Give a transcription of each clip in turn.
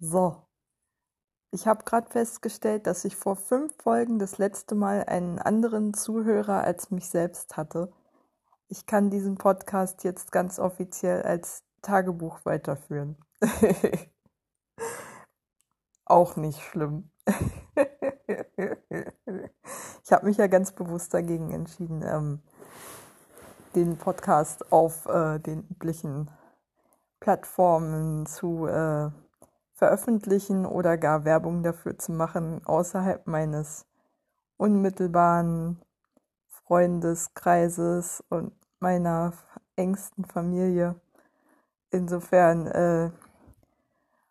So, ich habe gerade festgestellt, dass ich vor fünf Folgen das letzte Mal einen anderen Zuhörer als mich selbst hatte. Ich kann diesen Podcast jetzt ganz offiziell als Tagebuch weiterführen. Auch nicht schlimm. ich habe mich ja ganz bewusst dagegen entschieden, ähm, den Podcast auf äh, den üblichen Plattformen zu äh, veröffentlichen oder gar Werbung dafür zu machen außerhalb meines unmittelbaren Freundeskreises und meiner engsten Familie. Insofern äh,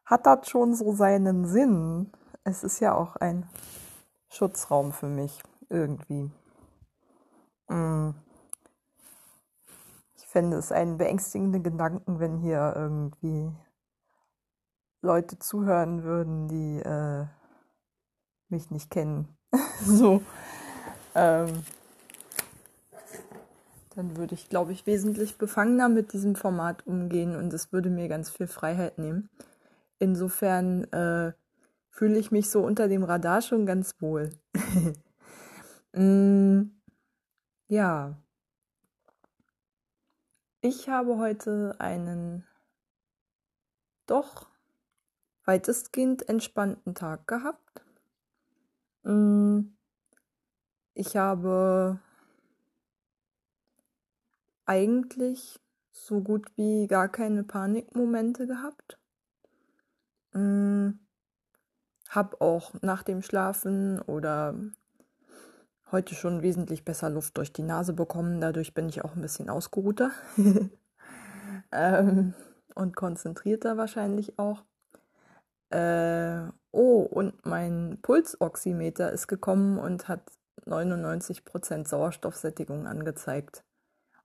hat das schon so seinen Sinn. Es ist ja auch ein Schutzraum für mich irgendwie. Mm. Ich fände es einen beängstigenden Gedanken, wenn hier irgendwie Leute zuhören würden, die äh, mich nicht kennen. so. Ähm, dann würde ich, glaube ich, wesentlich befangener mit diesem Format umgehen und es würde mir ganz viel Freiheit nehmen. Insofern äh, fühle ich mich so unter dem Radar schon ganz wohl. mm, ja. Ich habe heute einen doch weitestgehend entspannten Tag gehabt. Mm, ich habe eigentlich so gut wie gar keine Panikmomente gehabt. Mm, hab auch nach dem Schlafen oder heute schon wesentlich besser Luft durch die Nase bekommen. Dadurch bin ich auch ein bisschen ausgeruhter ähm, und konzentrierter wahrscheinlich auch. Äh, oh, und mein Pulsoximeter ist gekommen und hat 99% Sauerstoffsättigung angezeigt.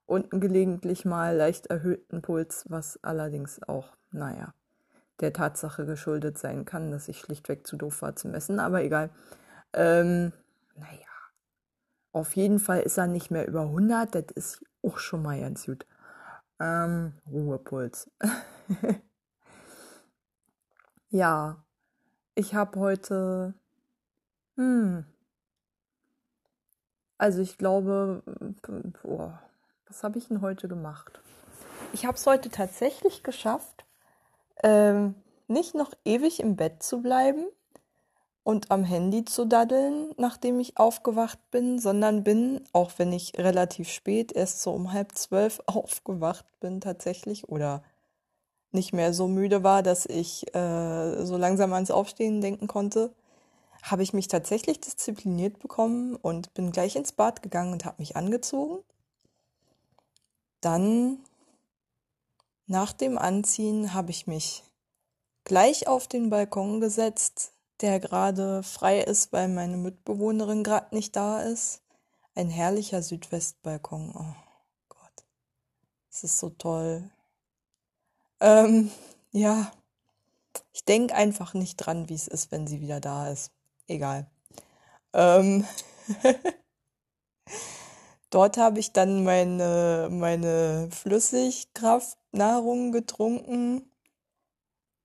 Und gelegentlich mal leicht erhöhten Puls, was allerdings auch, naja, der Tatsache geschuldet sein kann, dass ich schlichtweg zu doof war zu messen, aber egal. Ähm, naja, auf jeden Fall ist er nicht mehr über 100, das ist auch schon mal ganz gut. Ähm, Ruhepuls. Ja, ich habe heute, hm, also ich glaube, boah, was habe ich denn heute gemacht? Ich habe es heute tatsächlich geschafft, ähm, nicht noch ewig im Bett zu bleiben und am Handy zu daddeln, nachdem ich aufgewacht bin, sondern bin, auch wenn ich relativ spät, erst so um halb zwölf aufgewacht bin tatsächlich oder nicht mehr so müde war, dass ich äh, so langsam ans Aufstehen denken konnte, habe ich mich tatsächlich diszipliniert bekommen und bin gleich ins Bad gegangen und habe mich angezogen. Dann nach dem Anziehen habe ich mich gleich auf den Balkon gesetzt, der gerade frei ist, weil meine Mitbewohnerin gerade nicht da ist. Ein herrlicher Südwestbalkon. Oh Gott, es ist so toll. Ähm, ja, ich denke einfach nicht dran, wie es ist, wenn sie wieder da ist. Egal. Ähm, Dort habe ich dann meine, meine Flüssigkraftnahrung getrunken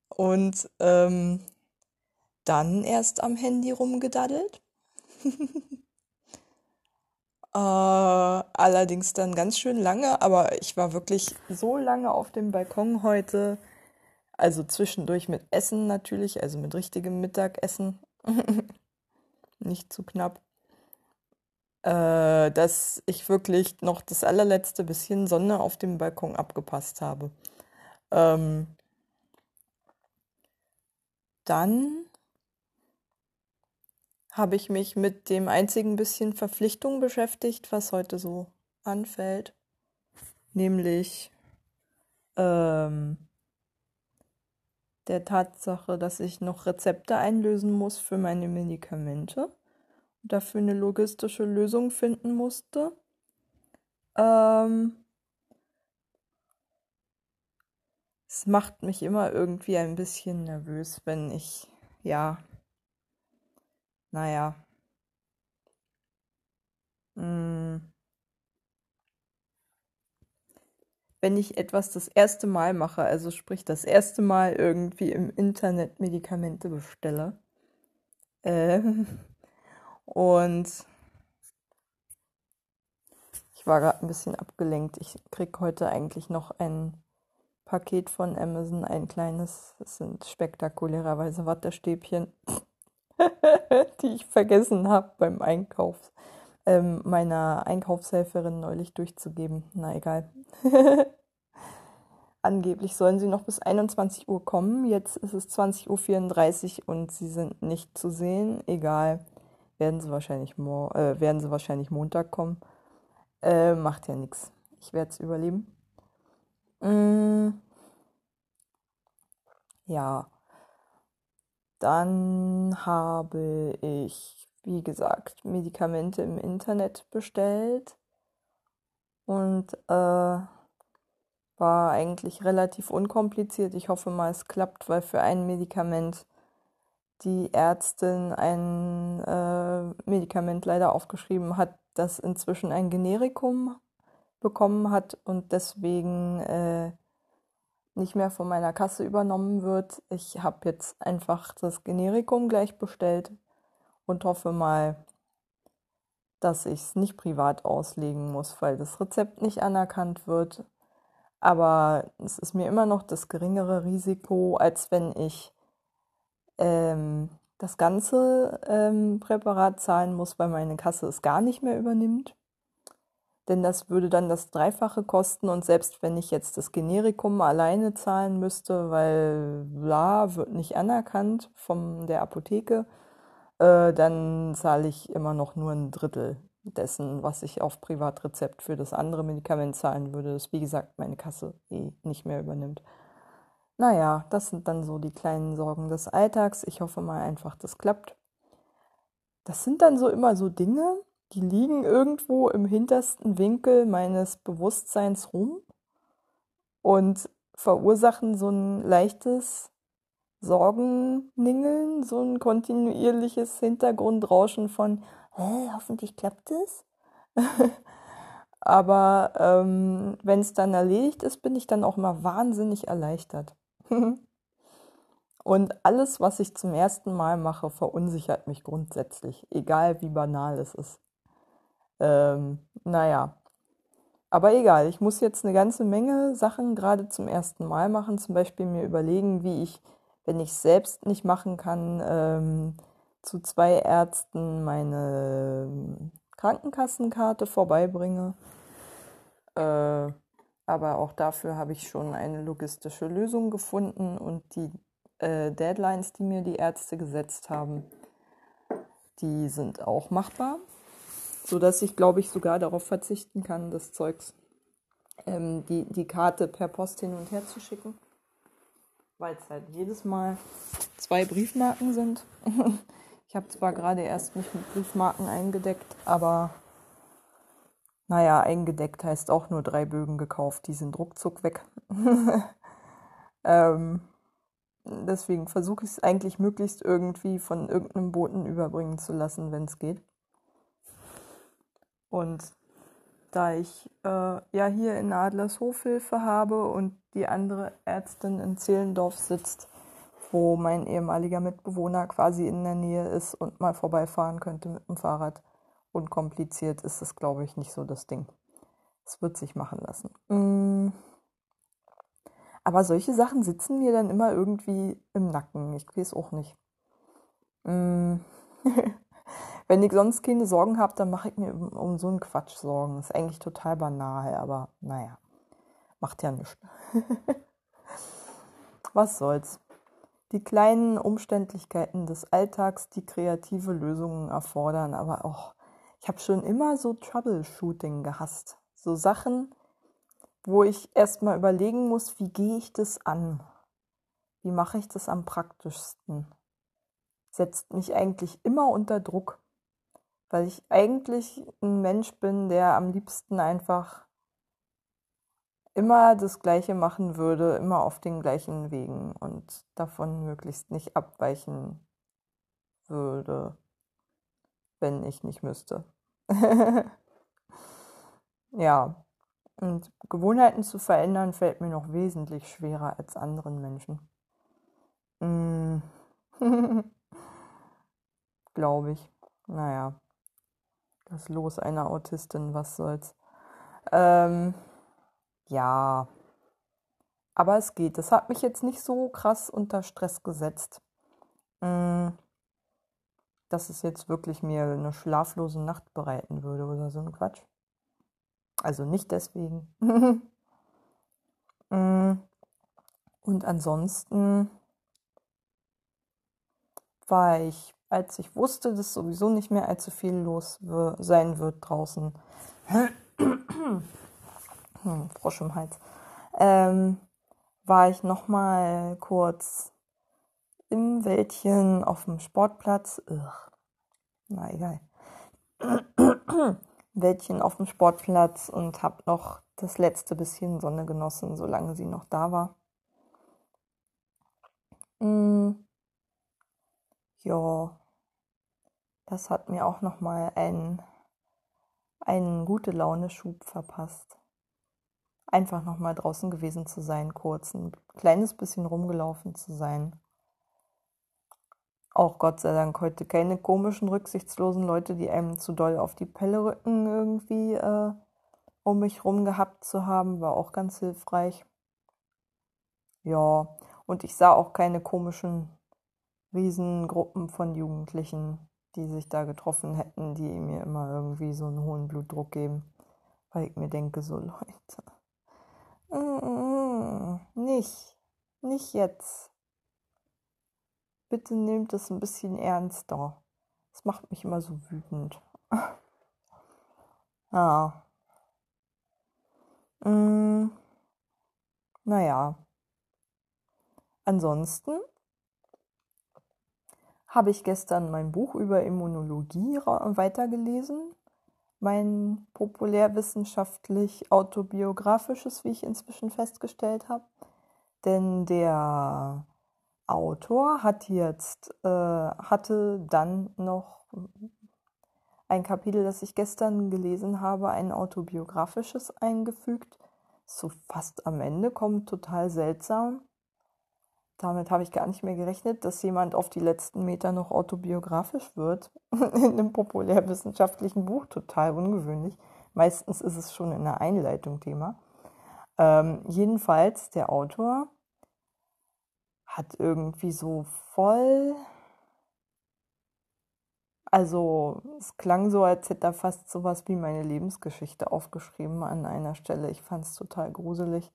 und ähm, dann erst am Handy rumgedaddelt. Äh, allerdings dann ganz schön lange, aber ich war wirklich so lange auf dem Balkon heute. Also zwischendurch mit Essen natürlich, also mit richtigem Mittagessen. Nicht zu knapp. Äh, dass ich wirklich noch das allerletzte bisschen Sonne auf dem Balkon abgepasst habe. Ähm, dann habe ich mich mit dem einzigen bisschen Verpflichtung beschäftigt, was heute so anfällt. Nämlich ähm, der Tatsache, dass ich noch Rezepte einlösen muss für meine Medikamente und dafür eine logistische Lösung finden musste. Ähm, es macht mich immer irgendwie ein bisschen nervös, wenn ich, ja, naja. Hm. wenn ich etwas das erste Mal mache, also sprich das erste Mal irgendwie im Internet Medikamente bestelle. Äh, und ich war gerade ein bisschen abgelenkt. Ich krieg heute eigentlich noch ein Paket von Amazon, ein kleines. Das sind spektakulärerweise Wattestäbchen, die ich vergessen habe beim Einkauf ähm, meiner Einkaufshelferin neulich durchzugeben. Na egal. Angeblich sollen sie noch bis 21 Uhr kommen. Jetzt ist es 20.34 Uhr und sie sind nicht zu sehen. Egal. Werden sie wahrscheinlich, mo äh, werden sie wahrscheinlich Montag kommen. Äh, macht ja nichts. Ich werde es überleben. Mm. Ja. Dann habe ich, wie gesagt, Medikamente im Internet bestellt und äh, war eigentlich relativ unkompliziert. Ich hoffe mal, es klappt, weil für ein Medikament die Ärztin ein äh, Medikament leider aufgeschrieben hat, das inzwischen ein Generikum bekommen hat und deswegen äh, nicht mehr von meiner Kasse übernommen wird. Ich habe jetzt einfach das Generikum gleich bestellt und hoffe mal, dass ich es nicht privat auslegen muss, weil das Rezept nicht anerkannt wird. Aber es ist mir immer noch das geringere Risiko, als wenn ich ähm, das ganze ähm, Präparat zahlen muss, weil meine Kasse es gar nicht mehr übernimmt. Denn das würde dann das Dreifache kosten und selbst wenn ich jetzt das Generikum alleine zahlen müsste, weil bla wird nicht anerkannt von der Apotheke, äh, dann zahle ich immer noch nur ein Drittel dessen, was ich auf Privatrezept für das andere Medikament zahlen würde, das wie gesagt meine Kasse eh nicht mehr übernimmt. Naja, das sind dann so die kleinen Sorgen des Alltags. Ich hoffe mal einfach, das klappt. Das sind dann so immer so Dinge, die liegen irgendwo im hintersten Winkel meines Bewusstseins rum und verursachen so ein leichtes Sorgenningeln, so ein kontinuierliches Hintergrundrauschen von, Hä, hoffentlich klappt es. Aber ähm, wenn es dann erledigt ist, bin ich dann auch mal wahnsinnig erleichtert. Und alles, was ich zum ersten Mal mache, verunsichert mich grundsätzlich, egal wie banal es ist. Ähm, naja, aber egal, ich muss jetzt eine ganze Menge Sachen gerade zum ersten Mal machen, zum Beispiel mir überlegen, wie ich, wenn ich es selbst nicht machen kann, ähm, zu zwei Ärzten meine Krankenkassenkarte vorbeibringe. Äh, aber auch dafür habe ich schon eine logistische Lösung gefunden und die äh, Deadlines, die mir die Ärzte gesetzt haben, die sind auch machbar, sodass ich, glaube ich, sogar darauf verzichten kann, das Zeugs, ähm, die, die Karte per Post hin und her zu schicken, weil es halt jedes Mal zwei Briefmarken sind. Ich habe zwar gerade erst mich mit Briefmarken eingedeckt, aber naja, eingedeckt heißt auch nur drei Bögen gekauft. Die sind ruckzuck weg. ähm, deswegen versuche ich es eigentlich möglichst irgendwie von irgendeinem Boten überbringen zu lassen, wenn es geht. Und da ich äh, ja hier in Adlershof Hilfe habe und die andere Ärztin in Zehlendorf sitzt, wo mein ehemaliger Mitbewohner quasi in der Nähe ist und mal vorbeifahren könnte mit dem Fahrrad. Unkompliziert ist es, glaube ich, nicht so das Ding. Es wird sich machen lassen. Mm. Aber solche Sachen sitzen mir dann immer irgendwie im Nacken. Ich weiß auch nicht. Mm. Wenn ich sonst keine Sorgen habe, dann mache ich mir um so einen Quatsch Sorgen. Ist eigentlich total banal, aber naja, macht ja nichts. Was soll's die kleinen Umständlichkeiten des Alltags, die kreative Lösungen erfordern. Aber auch, ich habe schon immer so Troubleshooting gehasst. So Sachen, wo ich erstmal überlegen muss, wie gehe ich das an? Wie mache ich das am praktischsten? Setzt mich eigentlich immer unter Druck, weil ich eigentlich ein Mensch bin, der am liebsten einfach immer das Gleiche machen würde, immer auf den gleichen Wegen und davon möglichst nicht abweichen würde, wenn ich nicht müsste. ja, Und Gewohnheiten zu verändern fällt mir noch wesentlich schwerer als anderen Menschen. Mm. Glaube ich. Naja. Das Los einer Autistin, was soll's. Ähm, ja. Aber es geht. Das hat mich jetzt nicht so krass unter Stress gesetzt. Mm, dass es jetzt wirklich mir eine schlaflose Nacht bereiten würde oder so ein Quatsch. Also nicht deswegen. Mm, und ansonsten war ich, als ich wusste, dass sowieso nicht mehr allzu viel los sein wird draußen. hm, Frosch im Hals. Ähm, war ich noch mal kurz im Wäldchen auf dem Sportplatz. Ugh. Na egal. Wäldchen auf dem Sportplatz und habe noch das letzte bisschen Sonne genossen, solange sie noch da war. Mm. Ja, das hat mir auch noch mal einen, einen gute Laune Schub verpasst einfach nochmal draußen gewesen zu sein, kurz ein kleines bisschen rumgelaufen zu sein. Auch Gott sei Dank heute keine komischen, rücksichtslosen Leute, die einem zu doll auf die Pelle rücken, irgendwie äh, um mich rum gehabt zu haben, war auch ganz hilfreich. Ja, und ich sah auch keine komischen Riesengruppen von Jugendlichen, die sich da getroffen hätten, die mir immer irgendwie so einen hohen Blutdruck geben, weil ich mir denke, so Leute Mm, nicht. Nicht jetzt. Bitte nehmt es ein bisschen ernster. Das macht mich immer so wütend. ja. Mm, naja. Ansonsten habe ich gestern mein Buch über Immunologie weitergelesen mein populärwissenschaftlich autobiografisches, wie ich inzwischen festgestellt habe. Denn der Autor hat jetzt, äh, hatte dann noch ein Kapitel, das ich gestern gelesen habe, ein autobiografisches eingefügt. So fast am Ende kommt total seltsam. Damit habe ich gar nicht mehr gerechnet, dass jemand auf die letzten Meter noch autobiografisch wird. in einem populärwissenschaftlichen Buch. Total ungewöhnlich. Meistens ist es schon in der Einleitung Thema. Ähm, jedenfalls, der Autor hat irgendwie so voll. Also, es klang so, als hätte er fast sowas wie meine Lebensgeschichte aufgeschrieben an einer Stelle. Ich fand es total gruselig.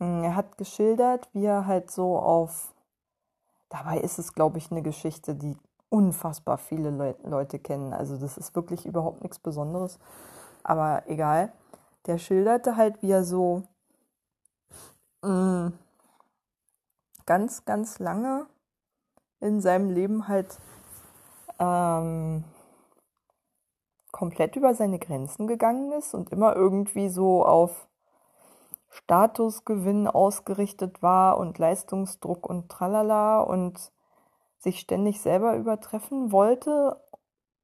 Hm, er hat geschildert, wie er halt so auf. Dabei ist es, glaube ich, eine Geschichte, die unfassbar viele Le Leute kennen. Also das ist wirklich überhaupt nichts Besonderes. Aber egal. Der schilderte halt, wie er so mh, hm, ganz, ganz lange in seinem Leben halt ähm, komplett über seine Grenzen gegangen ist und immer irgendwie so auf Statusgewinn ausgerichtet war und Leistungsdruck und tralala und sich ständig selber übertreffen wollte,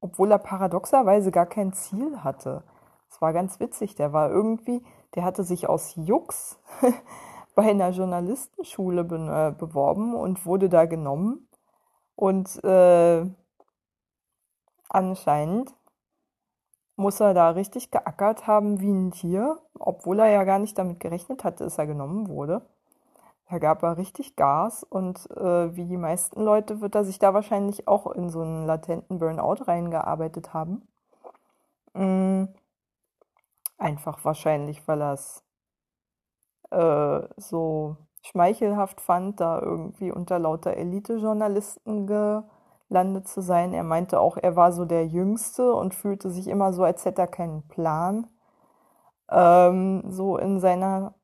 obwohl er paradoxerweise gar kein Ziel hatte. Es war ganz witzig, der war irgendwie, der hatte sich aus Jux bei einer Journalistenschule be äh, beworben und wurde da genommen. Und äh, anscheinend muss er da richtig geackert haben wie ein Tier, obwohl er ja gar nicht damit gerechnet hatte, dass er genommen wurde. Da gab er richtig Gas und äh, wie die meisten Leute wird er sich da wahrscheinlich auch in so einen latenten Burnout reingearbeitet haben. Mhm. Einfach wahrscheinlich, weil er es äh, so schmeichelhaft fand, da irgendwie unter lauter Elite-Journalisten gelandet zu sein. Er meinte auch, er war so der Jüngste und fühlte sich immer so, als hätte er keinen Plan. Ähm, so in seiner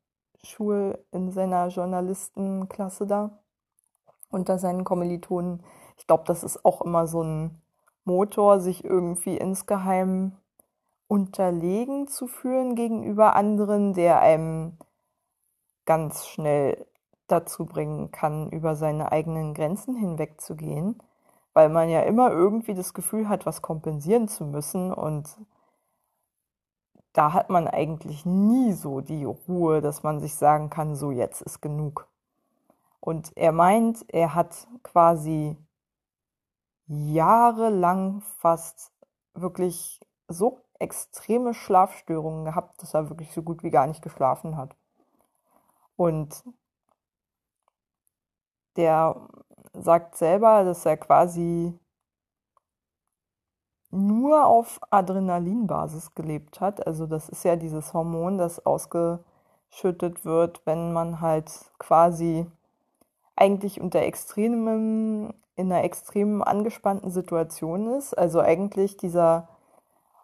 Schul, in seiner Journalistenklasse da unter seinen Kommilitonen. Ich glaube, das ist auch immer so ein Motor, sich irgendwie insgeheim unterlegen zu fühlen gegenüber anderen, der einem ganz schnell dazu bringen kann, über seine eigenen Grenzen hinwegzugehen, weil man ja immer irgendwie das Gefühl hat, was kompensieren zu müssen und da hat man eigentlich nie so die Ruhe, dass man sich sagen kann, so jetzt ist genug. Und er meint, er hat quasi jahrelang fast wirklich so extreme Schlafstörungen gehabt, dass er wirklich so gut wie gar nicht geschlafen hat. Und der sagt selber, dass er quasi nur auf Adrenalinbasis gelebt hat. Also das ist ja dieses Hormon, das ausgeschüttet wird, wenn man halt quasi eigentlich unter extremem, in einer extrem angespannten Situation ist. Also eigentlich dieser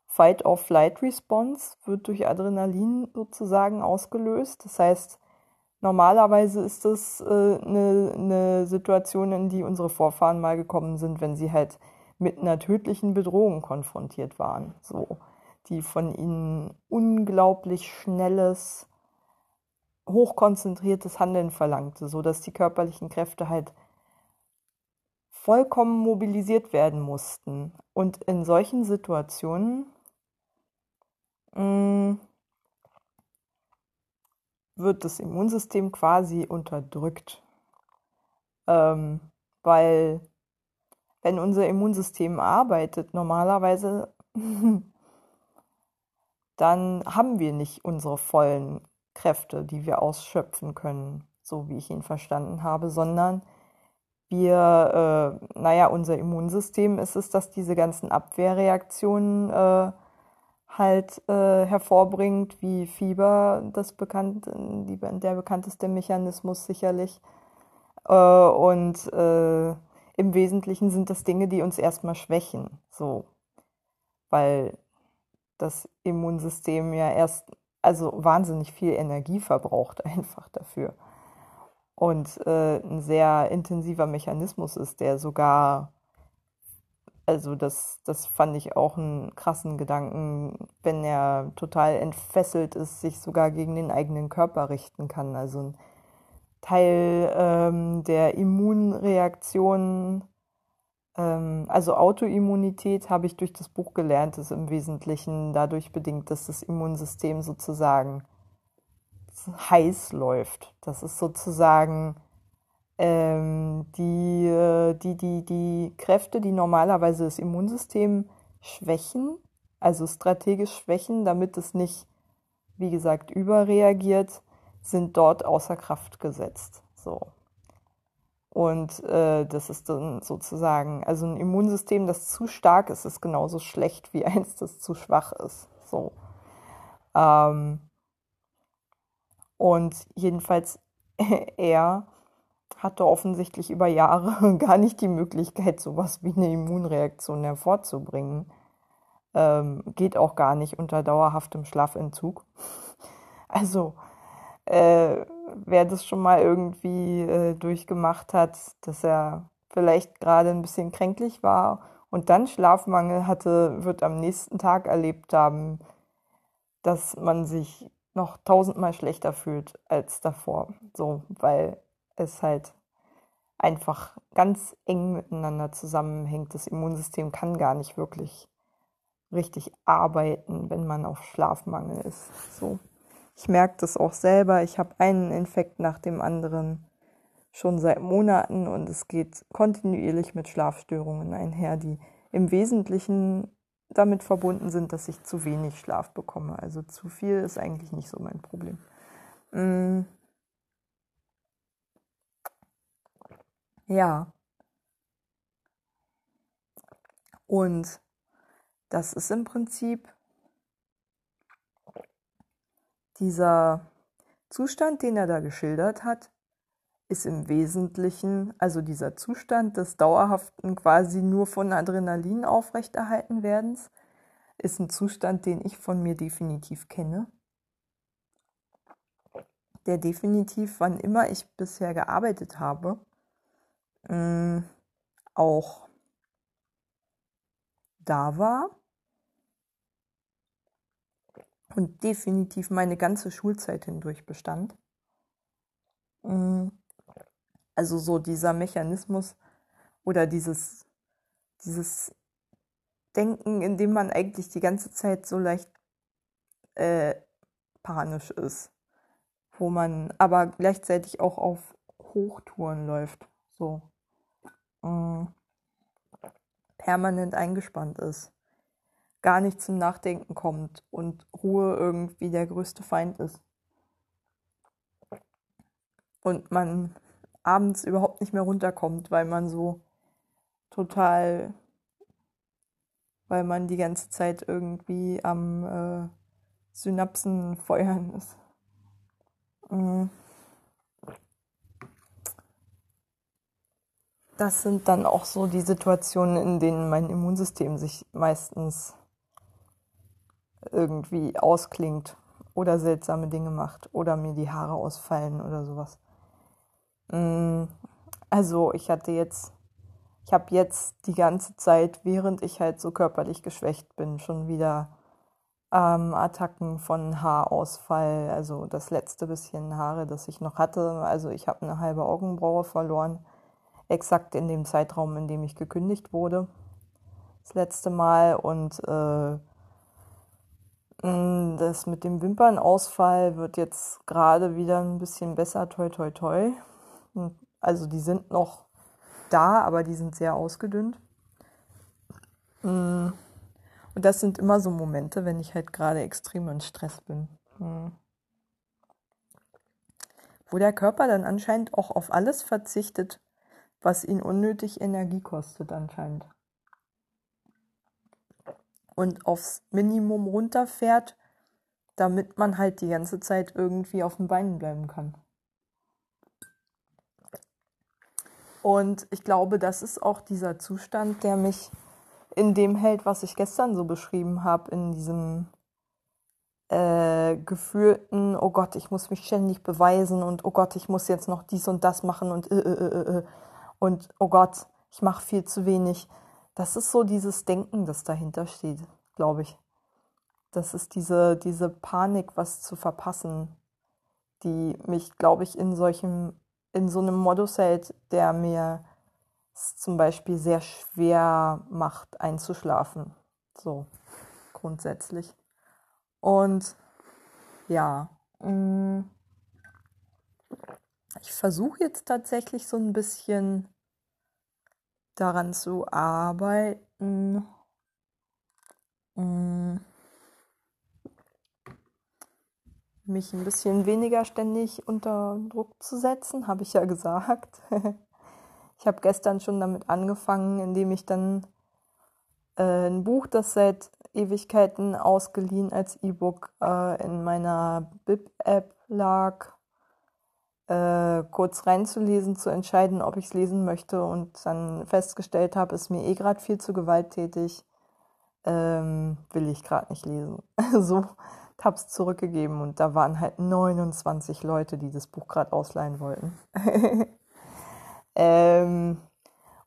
Fight-or-Flight-Response wird durch Adrenalin sozusagen ausgelöst. Das heißt, normalerweise ist das äh, eine, eine Situation, in die unsere Vorfahren mal gekommen sind, wenn sie halt mit einer tödlichen Bedrohung konfrontiert waren, so, die von ihnen unglaublich schnelles, hochkonzentriertes Handeln verlangte, so dass die körperlichen Kräfte halt vollkommen mobilisiert werden mussten. Und in solchen Situationen mh, mm, wird das Immunsystem quasi unterdrückt, ähm, weil wenn unser Immunsystem arbeitet, normalerweise, dann haben wir nicht unsere vollen Kräfte, die wir ausschöpfen können, so wie ich ihn verstanden habe, sondern wir, äh, naja, unser Immunsystem ist es, dass diese ganzen Abwehrreaktionen äh, halt äh, hervorbringt, wie Fieber, das bekannt, die, der bekannteste Mechanismus sicherlich. Äh, und äh, im Wesentlichen sind das Dinge, die uns erstmal schwächen, so, weil das Immunsystem ja erst, also wahnsinnig viel Energie verbraucht einfach dafür. Und äh, ein sehr intensiver Mechanismus ist, der sogar, also das, das fand ich auch einen krassen Gedanken, wenn er total entfesselt ist, sich sogar gegen den eigenen Körper richten kann. Also ein Teil ähm, der Immunreaktion, ähm, also Autoimmunität, habe ich durch das Buch gelernt, ist im Wesentlichen dadurch bedingt, dass das Immunsystem sozusagen heiß läuft. Das ist sozusagen ähm, die, äh, die, die, die Kräfte, die normalerweise das Immunsystem schwächen, also strategisch schwächen, damit es nicht, wie gesagt, überreagiert sind dort außer Kraft gesetzt. So. Und äh, das ist dann sozusagen, also ein Immunsystem, das zu stark ist, ist genauso schlecht wie eins, das zu schwach ist. So. Ähm, und jedenfalls er hatte offensichtlich über Jahre gar nicht die Möglichkeit, sowas wie eine Immunreaktion hervorzubringen. Ähm, geht auch gar nicht unter dauerhaftem Schlafentzug. Also äh, wer das schon mal irgendwie äh, durchgemacht hat, dass er vielleicht gerade ein bisschen kränklich war und dann Schlafmangel hatte, wird am nächsten Tag erlebt haben, dass man sich noch tausendmal schlechter fühlt als davor. So, weil es halt einfach ganz eng miteinander zusammenhängt. Das Immunsystem kann gar nicht wirklich richtig arbeiten, wenn man auf Schlafmangel ist. So. Ich merke das auch selber. Ich habe einen Infekt nach dem anderen schon seit Monaten und es geht kontinuierlich mit Schlafstörungen einher, die im Wesentlichen damit verbunden sind, dass ich zu wenig Schlaf bekomme. Also zu viel ist eigentlich nicht so mein Problem. Mm. Ja. Und das ist im Prinzip dieser Zustand, den er da geschildert hat, ist im Wesentlichen, also dieser Zustand des dauerhaften quasi nur von Adrenalin aufrechterhalten werdens, ist ein Zustand, den ich von mir definitiv kenne. Der definitiv, wann immer ich bisher gearbeitet habe, mm, auch da war und definitiv meine ganze Schulzeit hindurch bestand. Mm. Also so dieser Mechanismus oder dieses, dieses Denken, in dem man eigentlich die ganze Zeit so leicht äh, panisch ist, wo man aber gleichzeitig auch auf Hochtouren läuft, so mh, permanent eingespannt ist, gar nicht zum Nachdenken kommt und Ruhe irgendwie der größte Feind ist. Und man abends überhaupt nicht mehr runterkommt, weil man so total, weil man die ganze Zeit irgendwie am äh, Synapsen feuern ist. Mhm. Das sind dann auch so die Situationen, in denen mein Immunsystem sich meistens irgendwie ausklingt oder seltsame Dinge macht oder mir die Haare ausfallen oder sowas. Mm, also ich hatte jetzt, ich habe jetzt die ganze Zeit, während ich halt so körperlich geschwächt bin, schon wieder ähm, Attacken von Haarausfall. Also das letzte bisschen Haare, das ich noch hatte. Also ich habe eine halbe Augenbraue verloren, exakt in dem Zeitraum, in dem ich gekündigt wurde. Das letzte Mal und äh, das mit dem Wimpernausfall wird jetzt gerade wieder ein bisschen besser, toi toi toi. Also die sind noch da, aber die sind sehr ausgedünnt. Mm. Und das sind immer so Momente, wenn ich halt gerade extrem in Stress bin. Mm. Wo der Körper dann anscheinend auch auf alles verzichtet, was ihn unnötig Energie kostet anscheinend. Und aufs Minimum runterfährt, damit man halt die ganze Zeit irgendwie auf den Beinen bleiben kann. Und ich glaube, das ist auch dieser Zustand, der mich in dem hält, was ich gestern so beschrieben habe, in diesem äh, gefühlten, oh Gott, ich muss mich ständig beweisen und oh Gott, ich muss jetzt noch dies und das machen und äh, äh, äh, äh und oh Gott, ich mache viel zu wenig. Das ist so dieses Denken, das dahinter steht, glaube ich. Das ist diese, diese Panik, was zu verpassen, die mich, glaube ich, in solchem in so einem Modus hält, der mir es zum Beispiel sehr schwer macht, einzuschlafen. So, grundsätzlich. Und ja, mm, ich versuche jetzt tatsächlich so ein bisschen daran zu arbeiten. Mm, mich ein bisschen weniger ständig unter Druck zu setzen, habe ich ja gesagt. ich habe gestern schon damit angefangen, indem ich dann äh, ein Buch, das seit Ewigkeiten ausgeliehen als E-Book äh, in meiner Bib-App lag, äh, kurz reinzulesen, zu entscheiden, ob ich es lesen möchte und dann festgestellt habe, ist mir eh gerade viel zu gewalttätig, ähm, will ich gerade nicht lesen. so habe es zurückgegeben und da waren halt 29 Leute, die das Buch gerade ausleihen wollten. ähm,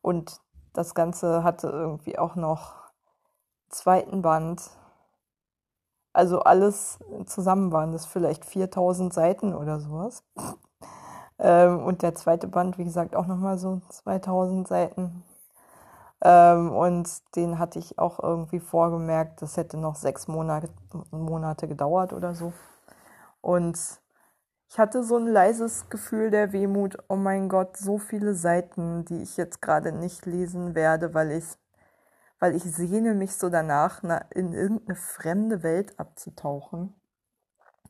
und das Ganze hatte irgendwie auch noch zweiten Band. Also alles zusammen waren das vielleicht 4000 Seiten oder sowas. Ähm, und der zweite Band, wie gesagt, auch nochmal so 2000 Seiten. Ähm, und den hatte ich auch irgendwie vorgemerkt, das hätte noch sechs Monate, Monate gedauert oder so. Und ich hatte so ein leises Gefühl der Wehmut, oh mein Gott, so viele Seiten, die ich jetzt gerade nicht lesen werde, weil ich, weil ich sehne mich so danach, in irgendeine fremde Welt abzutauchen,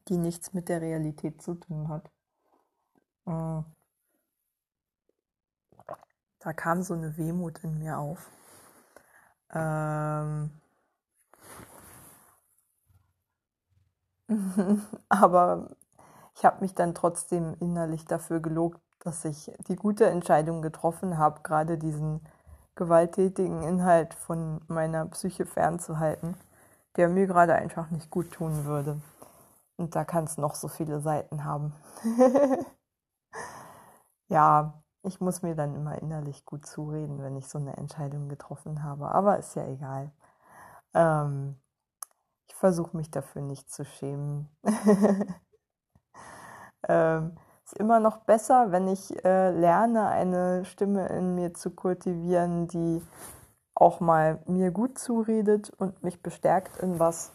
die nichts mit der Realität zu tun hat. Mhm da kam so eine Wehmut in mir auf. Ähm Aber ich habe mich dann trotzdem innerlich dafür gelobt, dass ich die gute Entscheidung getroffen habe, gerade diesen gewalttätigen Inhalt von meiner Psyche fernzuhalten, der mir gerade einfach nicht gut tun würde. Und da kann es noch so viele Seiten haben. ja, ich muss mir dann immer innerlich gut zureden, wenn ich so eine Entscheidung getroffen habe. Aber ist ja egal. Ähm, ich versuche mich dafür nicht zu schämen. ähm, ist immer noch besser, wenn ich äh, lerne, eine Stimme in mir zu kultivieren, die auch mal mir gut zuredet und mich bestärkt in was,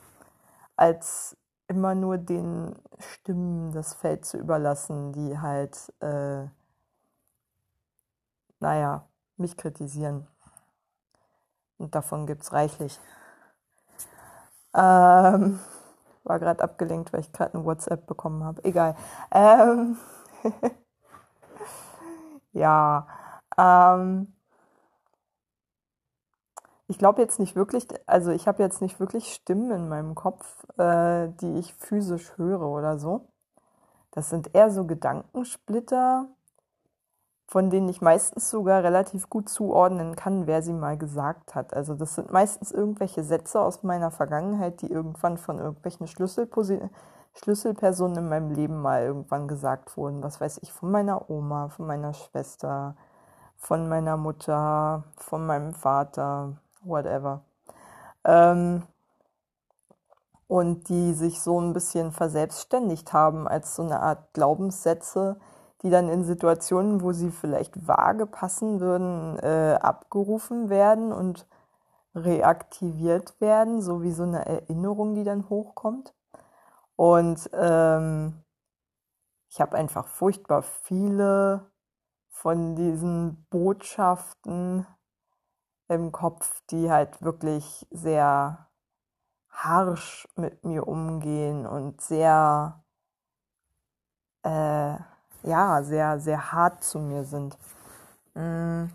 als immer nur den Stimmen das Feld zu überlassen, die halt, äh, naja, mich kritisieren. Und davon gibt es reichlich. Ähm, war gerade abgelenkt, weil ich gerade ein WhatsApp bekommen habe. Egal. Ähm, ja. Ähm, ich glaube jetzt nicht wirklich, also ich habe jetzt nicht wirklich Stimmen in meinem Kopf, äh, die ich physisch höre oder so. Das sind eher so Gedankensplitter, von denen ich meistens sogar relativ gut zuordnen kann, wer sie mal gesagt hat. Also das sind meistens irgendwelche Sätze aus meiner Vergangenheit, die irgendwann von irgendwelchen Schlüsselpersonen in meinem Leben mal irgendwann gesagt wurden. Was weiß ich, von meiner Oma, von meiner Schwester, von meiner Mutter, von meinem Vater, whatever. Ähm, und die sich so ein bisschen verselbstständigt haben als so eine Art Glaubenssätze, die dann in Situationen, wo sie vielleicht vage passen würden, äh, abgerufen werden und reaktiviert werden, so wie so eine Erinnerung, die dann hochkommt. Und ähm, ich habe einfach furchtbar viele von diesen Botschaften im Kopf, die halt wirklich sehr harsch mit mir umgehen und sehr, äh, ja, sehr, sehr hart zu mir sind. Mm.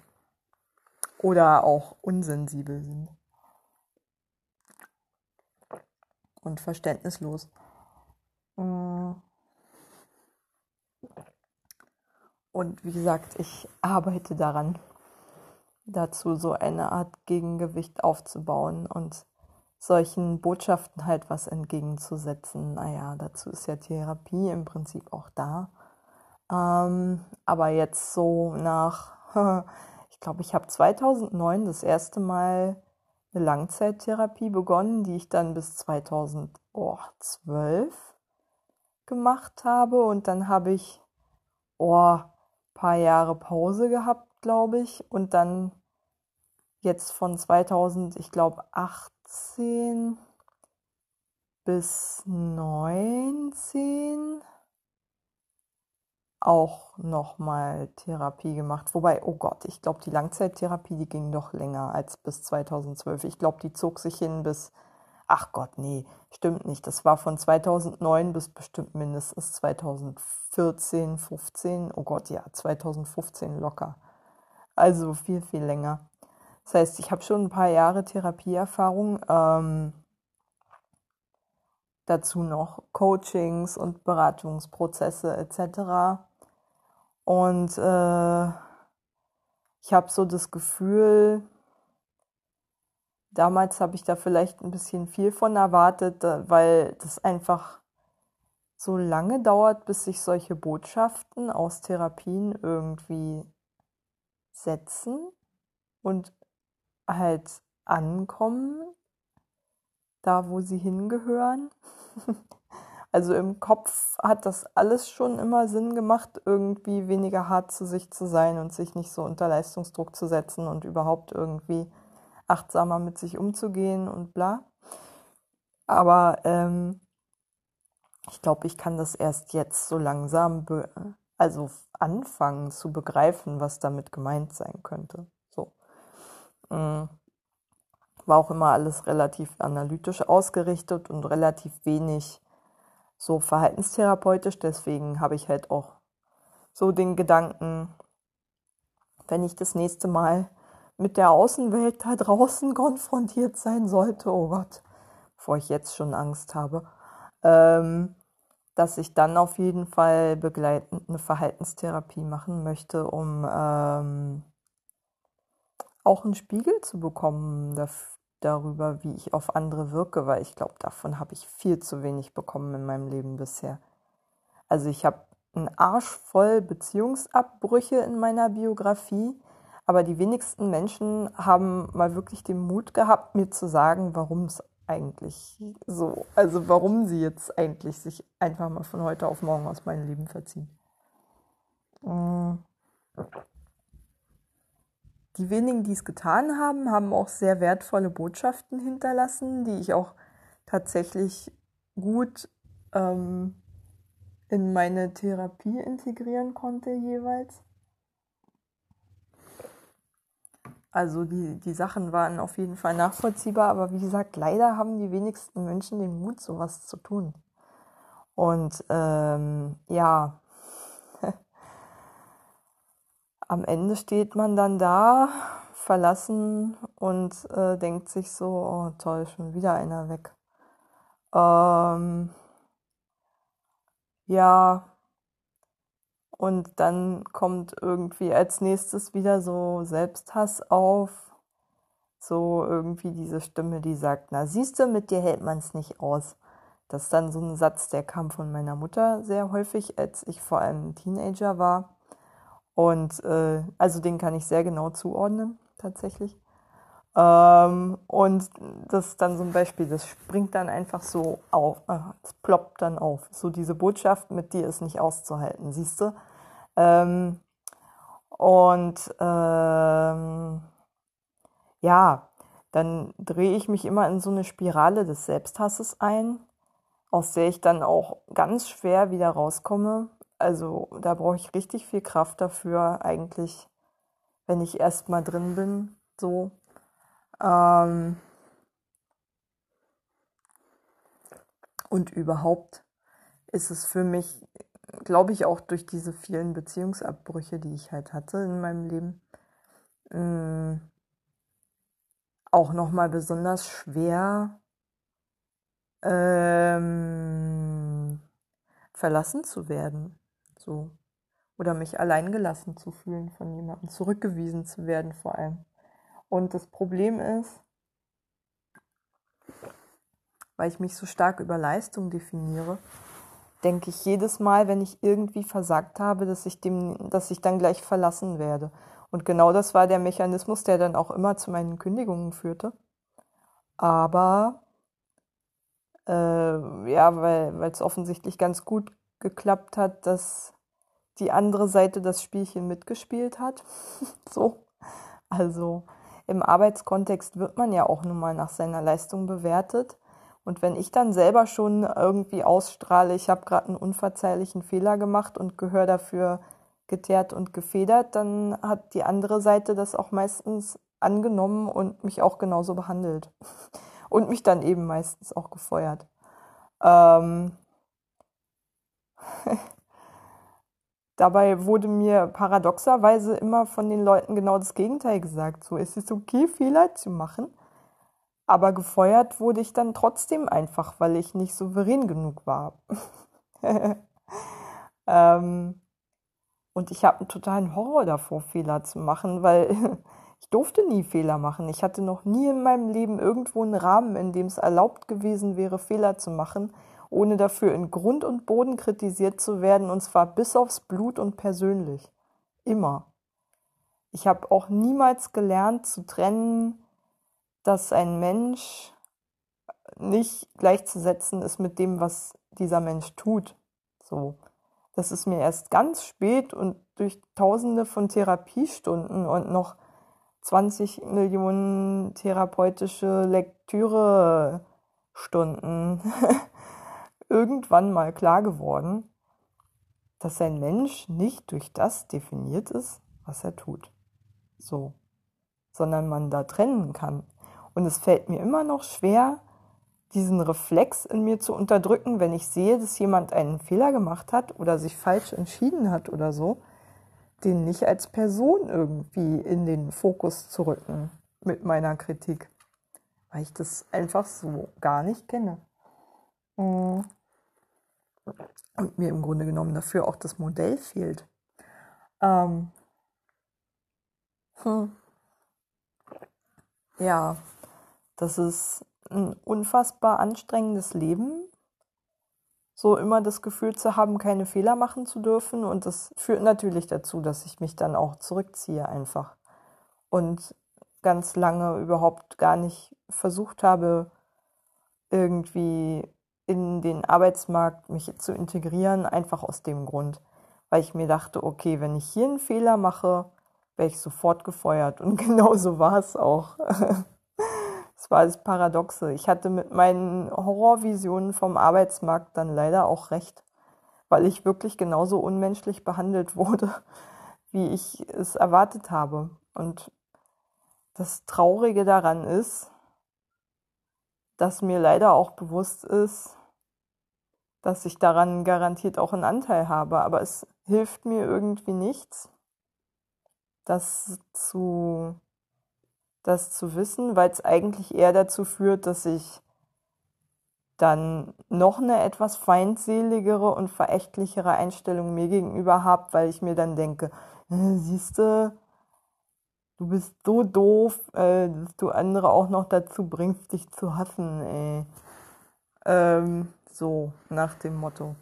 Oder auch unsensibel sind. Und verständnislos. Mm. Und wie gesagt, ich arbeite daran dazu, so eine Art Gegengewicht aufzubauen und solchen Botschaften halt was entgegenzusetzen. Naja, dazu ist ja Therapie im Prinzip auch da. Ähm, aber jetzt so nach, ich glaube, ich habe 2009 das erste Mal eine Langzeittherapie begonnen, die ich dann bis 2012 gemacht habe. Und dann habe ich, oh, paar Jahre Pause gehabt glaube ich. Und dann jetzt von 2000, ich glaube 18 bis 19 auch nochmal Therapie gemacht. Wobei, oh Gott, ich glaube, die Langzeittherapie, die ging doch länger als bis 2012. Ich glaube, die zog sich hin bis, ach Gott, nee, stimmt nicht. Das war von 2009 bis bestimmt mindestens 2014, 15. Oh Gott, ja, 2015 locker. Also viel, viel länger. Das heißt, ich habe schon ein paar Jahre Therapieerfahrung. Ähm, dazu noch Coachings und Beratungsprozesse etc. Und äh, ich habe so das Gefühl, damals habe ich da vielleicht ein bisschen viel von erwartet, weil das einfach so lange dauert, bis sich solche Botschaften aus Therapien irgendwie setzen und halt ankommen, da wo sie hingehören. Also im Kopf hat das alles schon immer Sinn gemacht, irgendwie weniger hart zu sich zu sein und sich nicht so unter Leistungsdruck zu setzen und überhaupt irgendwie achtsamer mit sich umzugehen und bla. Aber ähm, ich glaube, ich kann das erst jetzt so langsam also anfangen zu begreifen, was damit gemeint sein könnte. So. Mm. War auch immer alles relativ analytisch ausgerichtet und relativ wenig so verhaltenstherapeutisch. Deswegen habe ich halt auch so den Gedanken, wenn ich das nächste Mal mit der Außenwelt da draußen konfrontiert sein sollte, oh Gott, bevor ich jetzt schon Angst habe, ähm, dass ich dann auf jeden Fall begleitend eine Verhaltenstherapie machen möchte, um ähm, auch einen Spiegel zu bekommen darüber, wie ich auf andere wirke, weil ich glaube, davon habe ich viel zu wenig bekommen in meinem Leben bisher. Also ich habe einen Arsch voll Beziehungsabbrüche in meiner Biografie, aber die wenigsten Menschen haben mal wirklich den Mut gehabt, mir zu sagen, warum es eigentlich so? Also warum sie jetzt eigentlich sich einfach mal von heute auf morgen aus meinem Leben verziehen. Mm. Die wenigen, die es getan haben, haben auch sehr wertvolle Botschaften hinterlassen, die ich auch tatsächlich gut ähm, in meine Therapie integrieren konnte jeweils. Also die, die Sachen waren auf jeden Fall nachvollziehbar, aber wie gesagt, leider haben die wenigsten Menschen den Mut, sowas zu tun. Und ähm, ja, am Ende steht man dann da, verlassen und äh, denkt sich so, oh toll, schon wieder einer weg. Ähm, ja, und dann kommt irgendwie als nächstes wieder so Selbsthass auf. So irgendwie diese Stimme, die sagt, na siehst du, mit dir hält man es nicht aus. Das ist dann so ein Satz, der kam von meiner Mutter sehr häufig, als ich vor allem Teenager war. Und äh, also den kann ich sehr genau zuordnen, tatsächlich. Ähm, und das ist dann so ein Beispiel, das springt dann einfach so auf, äh, es ploppt dann auf. So diese Botschaft, mit dir ist nicht auszuhalten, siehst du? Ähm, und ähm, ja, dann drehe ich mich immer in so eine Spirale des Selbsthasses ein, aus der ich dann auch ganz schwer wieder rauskomme. Also da brauche ich richtig viel Kraft dafür, eigentlich, wenn ich erst mal drin bin, so. Ähm, und überhaupt ist es für mich, glaube ich, auch durch diese vielen Beziehungsabbrüche, die ich halt hatte in meinem Leben, mh, auch nochmal besonders schwer, ähm, verlassen zu werden, so oder mich alleingelassen zu fühlen von jemandem, zurückgewiesen zu werden vor allem. Und das Problem ist, weil ich mich so stark über Leistung definiere, denke ich jedes Mal, wenn ich irgendwie versagt habe, dass ich dem, dass ich dann gleich verlassen werde. Und genau das war der Mechanismus, der dann auch immer zu meinen Kündigungen führte. Aber äh, ja, weil es offensichtlich ganz gut geklappt hat, dass die andere Seite das Spielchen mitgespielt hat. so. Also im Arbeitskontext wird man ja auch nun mal nach seiner Leistung bewertet. Und wenn ich dann selber schon irgendwie ausstrahle, ich habe gerade einen unverzeihlichen Fehler gemacht und gehöre dafür geteert und gefedert, dann hat die andere Seite das auch meistens angenommen und mich auch genauso behandelt. Und mich dann eben meistens auch gefeuert. Ähm Dabei wurde mir paradoxerweise immer von den Leuten genau das Gegenteil gesagt. So, es ist okay, Fehler zu machen. Aber gefeuert wurde ich dann trotzdem einfach, weil ich nicht souverän genug war. ähm, und ich habe einen totalen Horror davor, Fehler zu machen, weil ich durfte nie Fehler machen. Ich hatte noch nie in meinem Leben irgendwo einen Rahmen, in dem es erlaubt gewesen wäre, Fehler zu machen ohne dafür in Grund und Boden kritisiert zu werden, und zwar bis aufs Blut und persönlich. Immer. Ich habe auch niemals gelernt zu trennen, dass ein Mensch nicht gleichzusetzen ist mit dem, was dieser Mensch tut. So. Das ist mir erst ganz spät und durch tausende von Therapiestunden und noch 20 Millionen therapeutische Lektürestunden irgendwann mal klar geworden, dass ein Mensch nicht durch das definiert ist, was er tut. So. Sondern man da trennen kann. Und es fällt mir immer noch schwer, diesen Reflex in mir zu unterdrücken, wenn ich sehe, dass jemand einen Fehler gemacht hat oder sich falsch entschieden hat oder so, den nicht als Person irgendwie in den Fokus zu rücken mit meiner Kritik. Weil ich das einfach so gar nicht kenne. Mhm und mir im Grunde genommen dafür auch das Modell fehlt. Ähm, hm. Ja, das ist ein unfassbar anstrengendes Leben, so immer das Gefühl zu haben, keine Fehler machen zu dürfen. Und das führt natürlich dazu, dass ich mich dann auch zurückziehe einfach. Und ganz lange überhaupt gar nicht versucht habe, irgendwie in den Arbeitsmarkt mich zu integrieren, einfach aus dem Grund, weil ich mir dachte, okay, wenn ich hier einen Fehler mache, wäre ich sofort gefeuert. Und genau so war es auch. es war das Paradoxe. Ich hatte mit meinen Horrorvisionen vom Arbeitsmarkt dann leider auch recht, weil ich wirklich genauso unmenschlich behandelt wurde, wie ich es erwartet habe. Und das Traurige daran ist, dass mir leider auch bewusst ist, dass ich daran garantiert auch einen Anteil habe. Aber es hilft mir irgendwie nichts, das zu, das zu wissen, weil es eigentlich eher dazu führt, dass ich dann noch eine etwas feindseligere und verächtlichere Einstellung mir gegenüber habe, weil ich mir dann denke, äh, siehste, du bist so doof, äh, dass du andere auch noch dazu bringst, dich zu hassen, ey. Ähm, so, nach dem Motto.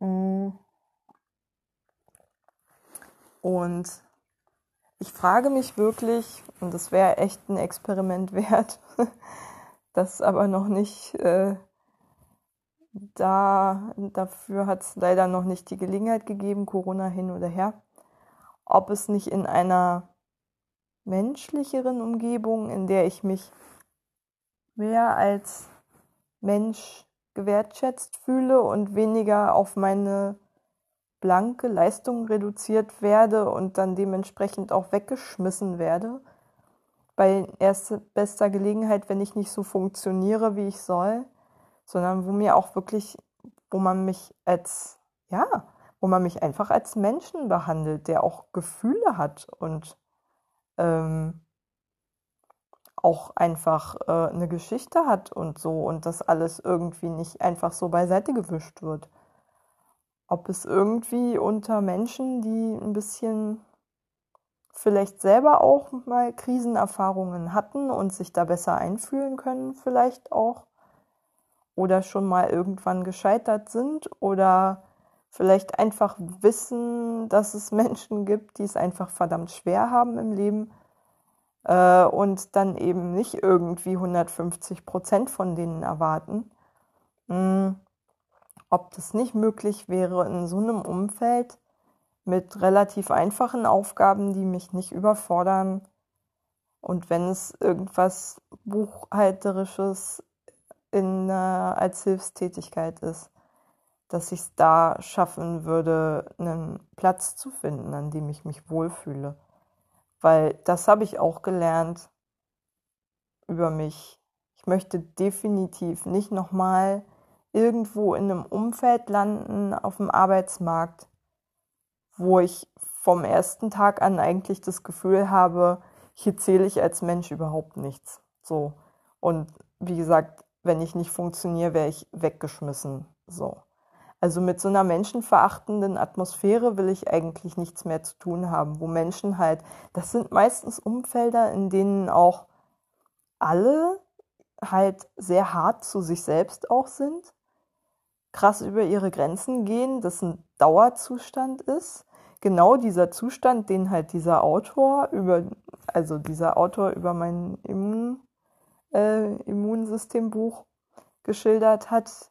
Mm. Und ich frage mich wirklich, und das wäre echt ein Experiment wert, das aber noch nicht äh, da, dafür hat es leider noch nicht die Gelegenheit gegeben, Corona hin oder her, ob es nicht in einer menschlicheren Umgebung, in der ich mich mehr als Mensch gewertschätzt fühle und weniger auf meine blanke Leistung reduziert werde und dann dementsprechend auch weggeschmissen werde. Bei erster bester Gelegenheit, wenn ich nicht so funktioniere, wie ich soll, sondern wo mir auch wirklich, wo man mich als, ja, wo man mich einfach als Menschen behandelt, der auch Gefühle hat und ähm, auch einfach äh, eine Geschichte hat und so und das alles irgendwie nicht einfach so beiseite gewischt wird. Ob es irgendwie unter Menschen, die ein bisschen vielleicht selber auch mal Krisenerfahrungen hatten und sich da besser einfühlen können, vielleicht auch, oder schon mal irgendwann gescheitert sind oder vielleicht einfach wissen, dass es Menschen gibt, die es einfach verdammt schwer haben im Leben äh, und dann eben nicht irgendwie 150 Prozent von denen erwarten. Hm, ob das nicht möglich wäre, in so einem Umfeld mit relativ einfachen Aufgaben, die mich nicht überfordern und wenn es irgendwas Buchhalterisches in, äh, als Hilfstätigkeit ist, dass ich es da schaffen würde, einen Platz zu finden, an dem ich mich wohlfühle. Weil das habe ich auch gelernt über mich. Ich möchte definitiv nicht nochmal irgendwo in einem Umfeld landen auf dem Arbeitsmarkt, wo ich vom ersten Tag an eigentlich das Gefühl habe, hier zähle ich als Mensch überhaupt nichts. So. Und wie gesagt, wenn ich nicht funktioniere, wäre ich weggeschmissen. So. Also mit so einer menschenverachtenden Atmosphäre will ich eigentlich nichts mehr zu tun haben, wo Menschen halt, das sind meistens Umfelder, in denen auch alle halt sehr hart zu sich selbst auch sind, krass über ihre Grenzen gehen, das ein Dauerzustand ist. Genau dieser Zustand, den halt dieser Autor über, also dieser Autor über mein Immun, äh, Immunsystembuch geschildert hat,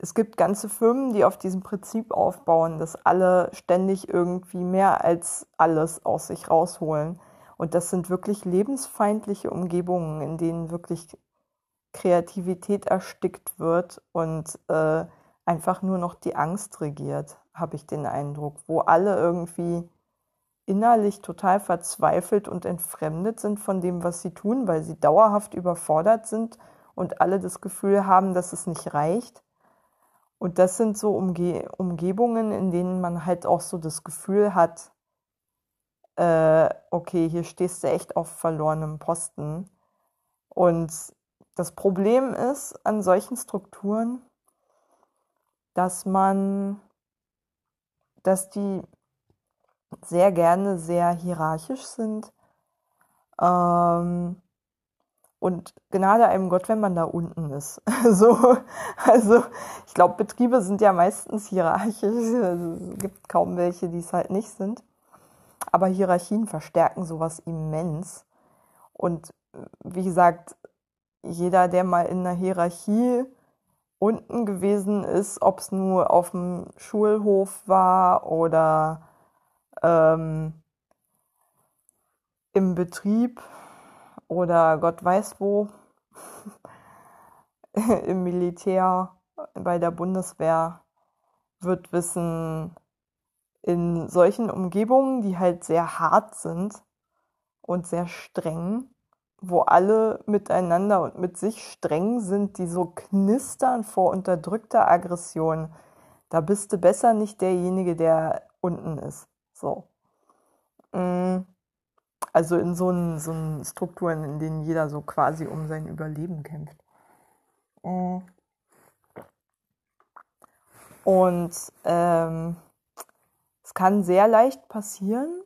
es gibt ganze Firmen, die auf diesem Prinzip aufbauen, dass alle ständig irgendwie mehr als alles aus sich rausholen. Und das sind wirklich lebensfeindliche Umgebungen, in denen wirklich Kreativität erstickt wird und äh, einfach nur noch die Angst regiert, habe ich den Eindruck, wo alle irgendwie innerlich total verzweifelt und entfremdet sind von dem, was sie tun, weil sie dauerhaft überfordert sind und alle das Gefühl haben, dass es nicht reicht und das sind so Umge Umgebungen, in denen man halt auch so das Gefühl hat, äh, okay, hier stehst du echt auf verlorenem Posten. Und das Problem ist an solchen Strukturen, dass man, dass die sehr gerne sehr hierarchisch sind. Ähm, und Gnade einem Gott, wenn man da unten ist. so, also ich glaube, Betriebe sind ja meistens hierarchisch. Also, es gibt kaum welche, die es halt nicht sind. Aber Hierarchien verstärken sowas immens. Und wie gesagt, jeder, der mal in einer Hierarchie unten gewesen ist, ob es nur auf dem Schulhof war oder ähm, im Betrieb, oder Gott weiß wo im Militär, bei der Bundeswehr, wird wissen, in solchen Umgebungen, die halt sehr hart sind und sehr streng, wo alle miteinander und mit sich streng sind, die so knistern vor unterdrückter Aggression, da bist du besser nicht derjenige, der unten ist. So. Mm. Also in so einen, so einen Strukturen, in denen jeder so quasi um sein Überleben kämpft. Mm. Und ähm, es kann sehr leicht passieren,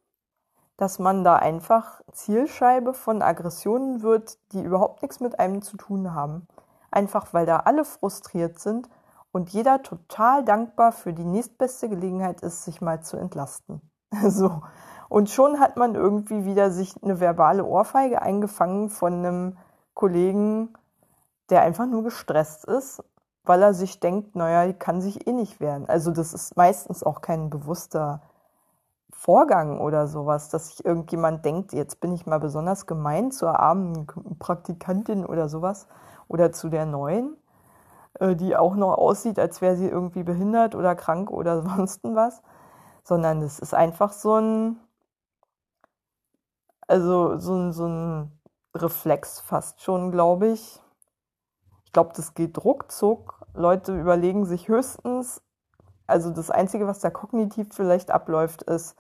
dass man da einfach Zielscheibe von Aggressionen wird, die überhaupt nichts mit einem zu tun haben. Einfach weil da alle frustriert sind und jeder total dankbar für die nächstbeste Gelegenheit ist, sich mal zu entlasten. so. Und schon hat man irgendwie wieder sich eine verbale Ohrfeige eingefangen von einem Kollegen, der einfach nur gestresst ist, weil er sich denkt, naja, die kann sich eh nicht wehren. Also das ist meistens auch kein bewusster Vorgang oder sowas, dass sich irgendjemand denkt, jetzt bin ich mal besonders gemein zur armen Praktikantin oder sowas oder zu der neuen, äh, die auch noch aussieht, als wäre sie irgendwie behindert oder krank oder sonst was, sondern es ist einfach so ein, also so ein, so ein Reflex fast schon, glaube ich. Ich glaube, das geht ruckzuck. Leute überlegen sich höchstens, also das Einzige, was da kognitiv vielleicht abläuft, ist,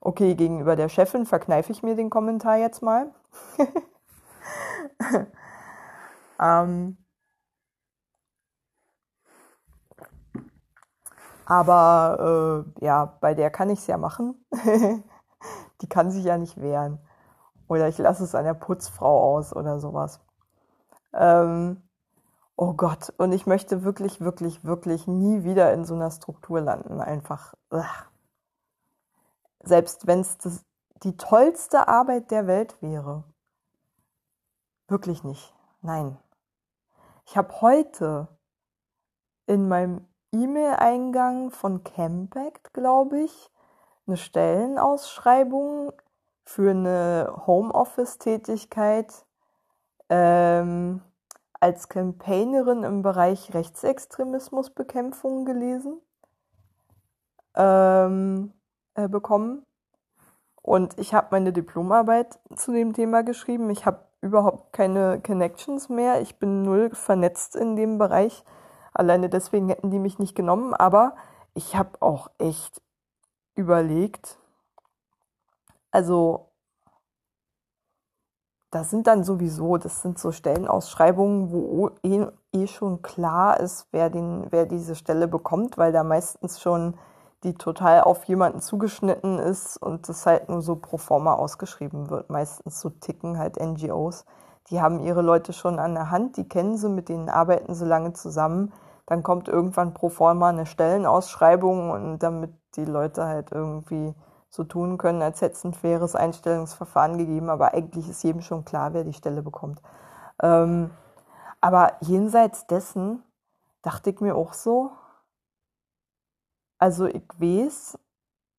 okay, gegenüber der Chefin verkneife ich mir den Kommentar jetzt mal. ähm, Aber äh, ja, bei der kann ich es ja machen. Die kann sich ja nicht wehren. Oder ich lasse es an der Putzfrau aus oder sowas. Ähm, oh Gott, und ich möchte wirklich, wirklich, wirklich nie wieder in so einer Struktur landen. Einfach. Ugh. Selbst wenn es die tollste Arbeit der Welt wäre. Wirklich nicht. Nein. Ich habe heute in meinem E-Mail-Eingang von Campact, glaube ich, eine Stellenausschreibung für eine Homeoffice-Tätigkeit ähm, als Campaignerin im Bereich Rechtsextremismusbekämpfung gelesen, ähm, äh, bekommen. Und ich habe meine Diplomarbeit zu dem Thema geschrieben. Ich habe überhaupt keine Connections mehr. Ich bin null vernetzt in dem Bereich. Alleine deswegen hätten die mich nicht genommen, aber ich habe auch echt überlegt, also das sind dann sowieso, das sind so Stellenausschreibungen, wo eh, eh schon klar ist, wer, den, wer diese Stelle bekommt, weil da meistens schon die total auf jemanden zugeschnitten ist und das halt nur so pro forma ausgeschrieben wird. Meistens so ticken halt NGOs. Die haben ihre Leute schon an der Hand, die kennen sie, mit denen arbeiten sie lange zusammen dann kommt irgendwann pro forma eine Stellenausschreibung und damit die Leute halt irgendwie so tun können, als hätte es ein faires Einstellungsverfahren gegeben, aber eigentlich ist jedem schon klar, wer die Stelle bekommt. Ähm, aber jenseits dessen dachte ich mir auch so, also ich weiß,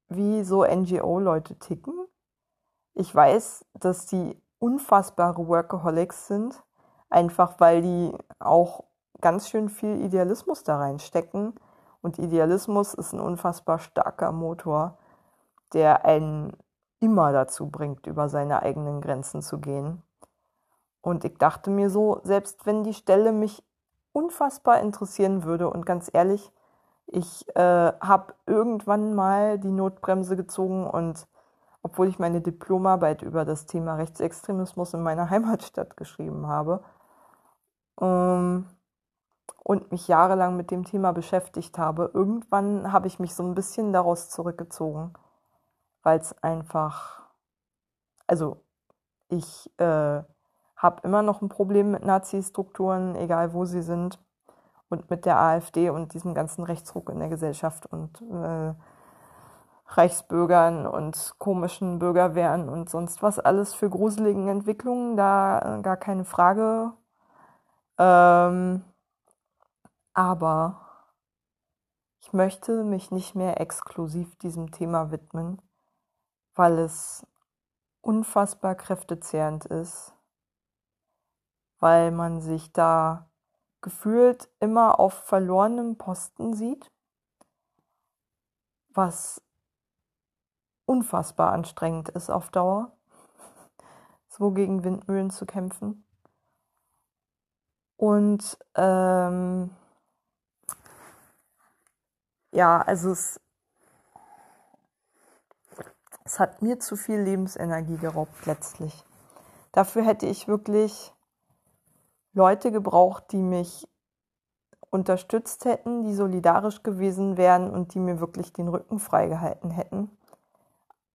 wie so NGO-Leute ticken. Ich weiß, dass die unfassbare Workaholics sind, einfach weil die auch ganz schön viel Idealismus da reinstecken. Und Idealismus ist ein unfassbar starker Motor, der einen immer dazu bringt, über seine eigenen Grenzen zu gehen. Und ich dachte mir so, selbst wenn die Stelle mich unfassbar interessieren würde und ganz ehrlich, ich äh, habe irgendwann mal die Notbremse gezogen und obwohl ich meine Diplomarbeit über das Thema Rechtsextremismus in meiner Heimatstadt geschrieben habe, ähm, und mich jahrelang mit dem Thema beschäftigt habe, irgendwann habe ich mich so ein bisschen daraus zurückgezogen, weil es einfach, also ich äh, habe immer noch ein Problem mit Nazi-Strukturen, egal wo sie sind, und mit der AfD und diesem ganzen Rechtsruck in der Gesellschaft und äh, Reichsbürgern und komischen Bürgerwehren und sonst was alles für gruseligen Entwicklungen, da äh, gar keine Frage. Ähm, aber ich möchte mich nicht mehr exklusiv diesem Thema widmen, weil es unfassbar kräftezehrend ist weil man sich da gefühlt immer auf verlorenem Posten sieht, was unfassbar anstrengend ist auf Dauer, so gegen Windmühlen zu kämpfen. Und ähm, ja, also es, es hat mir zu viel Lebensenergie geraubt letztlich. Dafür hätte ich wirklich Leute gebraucht, die mich unterstützt hätten, die solidarisch gewesen wären und die mir wirklich den Rücken freigehalten hätten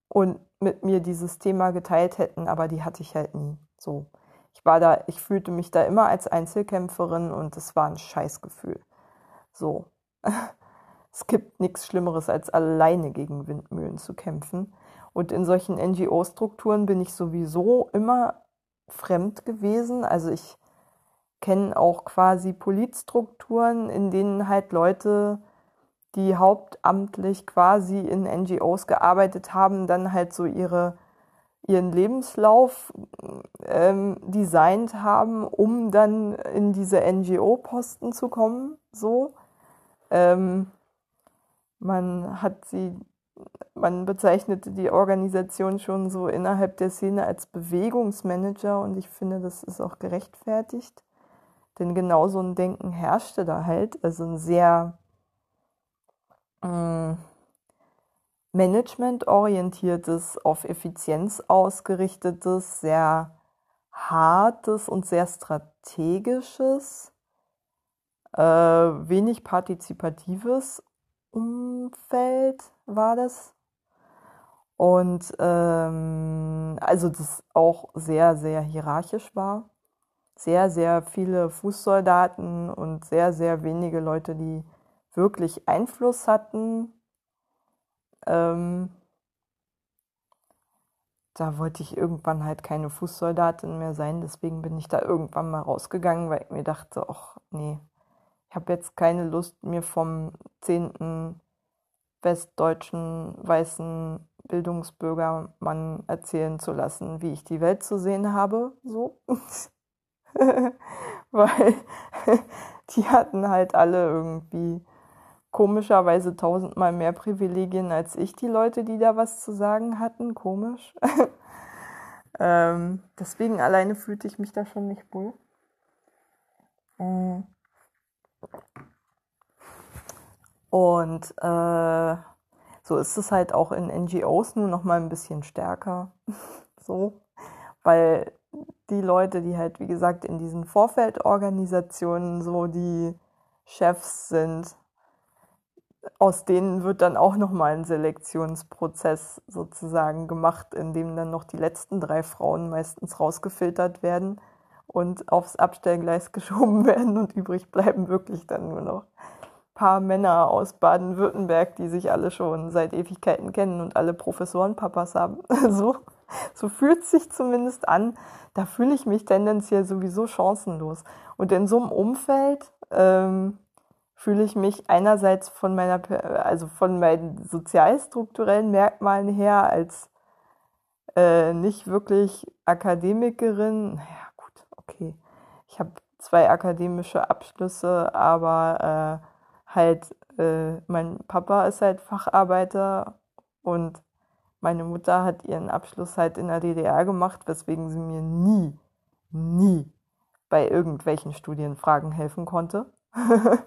und mit mir dieses Thema geteilt hätten, aber die hatte ich halt nie. So. Ich war da, ich fühlte mich da immer als Einzelkämpferin und es war ein Scheißgefühl. So. Es gibt nichts Schlimmeres, als alleine gegen Windmühlen zu kämpfen. Und in solchen NGO-Strukturen bin ich sowieso immer fremd gewesen. Also ich kenne auch quasi Politstrukturen, in denen halt Leute die hauptamtlich quasi in NGOs gearbeitet haben, dann halt so ihre, ihren Lebenslauf ähm, designt haben, um dann in diese NGO-Posten zu kommen. So. Ähm, man hat sie, man bezeichnete die Organisation schon so innerhalb der Szene als Bewegungsmanager und ich finde, das ist auch gerechtfertigt. Denn genau so ein Denken herrschte da halt, also ein sehr äh, managementorientiertes, auf Effizienz ausgerichtetes, sehr hartes und sehr strategisches, äh, wenig partizipatives Umfeld war das. Und ähm, also das auch sehr, sehr hierarchisch war. Sehr, sehr viele Fußsoldaten und sehr, sehr wenige Leute, die wirklich Einfluss hatten. Ähm, da wollte ich irgendwann halt keine Fußsoldatin mehr sein, deswegen bin ich da irgendwann mal rausgegangen, weil ich mir dachte, ach nee, ich habe jetzt keine Lust, mir vom zehnten westdeutschen weißen Bildungsbürgermann erzählen zu lassen, wie ich die Welt zu sehen habe, so. weil die hatten halt alle irgendwie komischerweise tausendmal mehr Privilegien als ich, die Leute, die da was zu sagen hatten. Komisch. ähm, deswegen alleine fühlte ich mich da schon nicht wohl. Mm. Und äh, so ist es halt auch in NGOs nur noch mal ein bisschen stärker. so, weil die Leute, die halt, wie gesagt, in diesen Vorfeldorganisationen so die Chefs sind, aus denen wird dann auch nochmal ein Selektionsprozess sozusagen gemacht, in dem dann noch die letzten drei Frauen meistens rausgefiltert werden und aufs Abstellgleis geschoben werden und übrig bleiben wirklich dann nur noch paar Männer aus Baden-Württemberg, die sich alle schon seit Ewigkeiten kennen und alle Professorenpapas haben. So, so fühlt sich zumindest an. Da fühle ich mich tendenziell sowieso chancenlos. Und in so einem Umfeld ähm, fühle ich mich einerseits von meiner, also von meinen sozialstrukturellen Merkmalen her als äh, nicht wirklich Akademikerin. Naja, gut, okay. Ich habe zwei akademische Abschlüsse, aber äh, halt, äh, mein Papa ist halt Facharbeiter und meine Mutter hat ihren Abschluss halt in der DDR gemacht, weswegen sie mir nie, nie bei irgendwelchen Studienfragen helfen konnte.